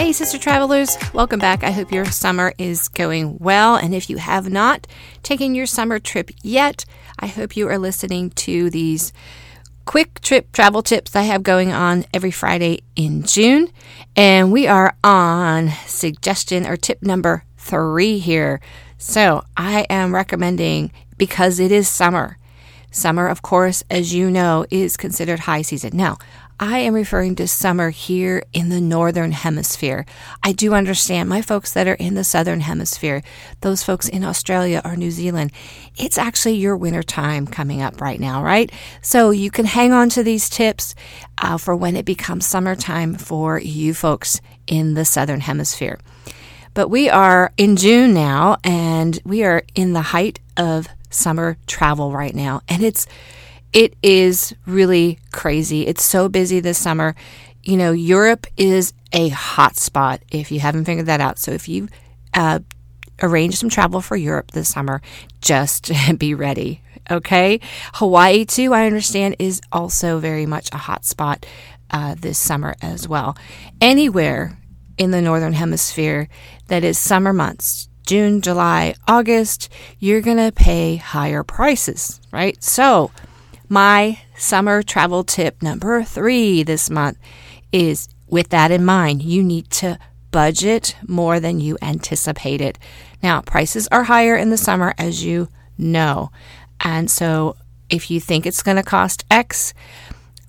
Hey, sister travelers, welcome back. I hope your summer is going well. And if you have not taken your summer trip yet, I hope you are listening to these quick trip travel tips I have going on every Friday in June. And we are on suggestion or tip number three here. So I am recommending because it is summer. Summer, of course, as you know, is considered high season. Now, I am referring to summer here in the northern hemisphere. I do understand my folks that are in the southern hemisphere, those folks in Australia or New Zealand, it's actually your winter time coming up right now, right? So you can hang on to these tips uh, for when it becomes summertime for you folks in the southern hemisphere. But we are in June now, and we are in the height of summer travel right now, and it's it is really crazy. It's so busy this summer. You know, Europe is a hot spot if you haven't figured that out. So if you uh, arrange some travel for Europe this summer, just be ready. Okay. Hawaii, too, I understand, is also very much a hot spot uh, this summer as well. Anywhere in the Northern Hemisphere that is summer months, June, July, August, you're going to pay higher prices, right? So, my summer travel tip number three this month is with that in mind, you need to budget more than you anticipated. Now, prices are higher in the summer, as you know. And so, if you think it's going to cost X,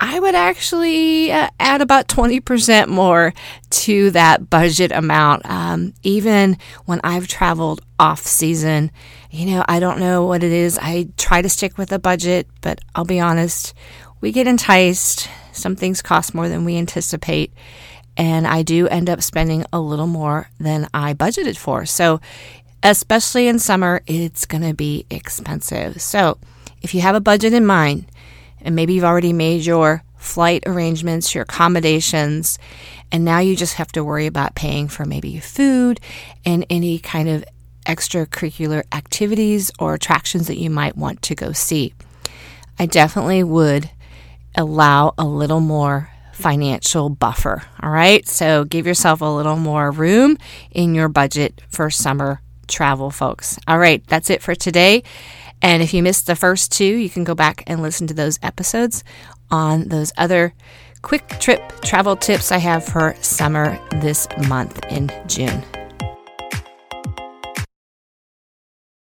I would actually uh, add about 20% more to that budget amount. Um, even when I've traveled off season, you know, I don't know what it is. I try to stick with a budget, but I'll be honest, we get enticed. Some things cost more than we anticipate. And I do end up spending a little more than I budgeted for. So, especially in summer, it's going to be expensive. So, if you have a budget in mind, and maybe you've already made your flight arrangements, your accommodations, and now you just have to worry about paying for maybe food and any kind of extracurricular activities or attractions that you might want to go see. I definitely would allow a little more financial buffer. All right. So give yourself a little more room in your budget for summer travel, folks. All right. That's it for today. And if you missed the first two, you can go back and listen to those episodes on those other quick trip travel tips I have for summer this month in June.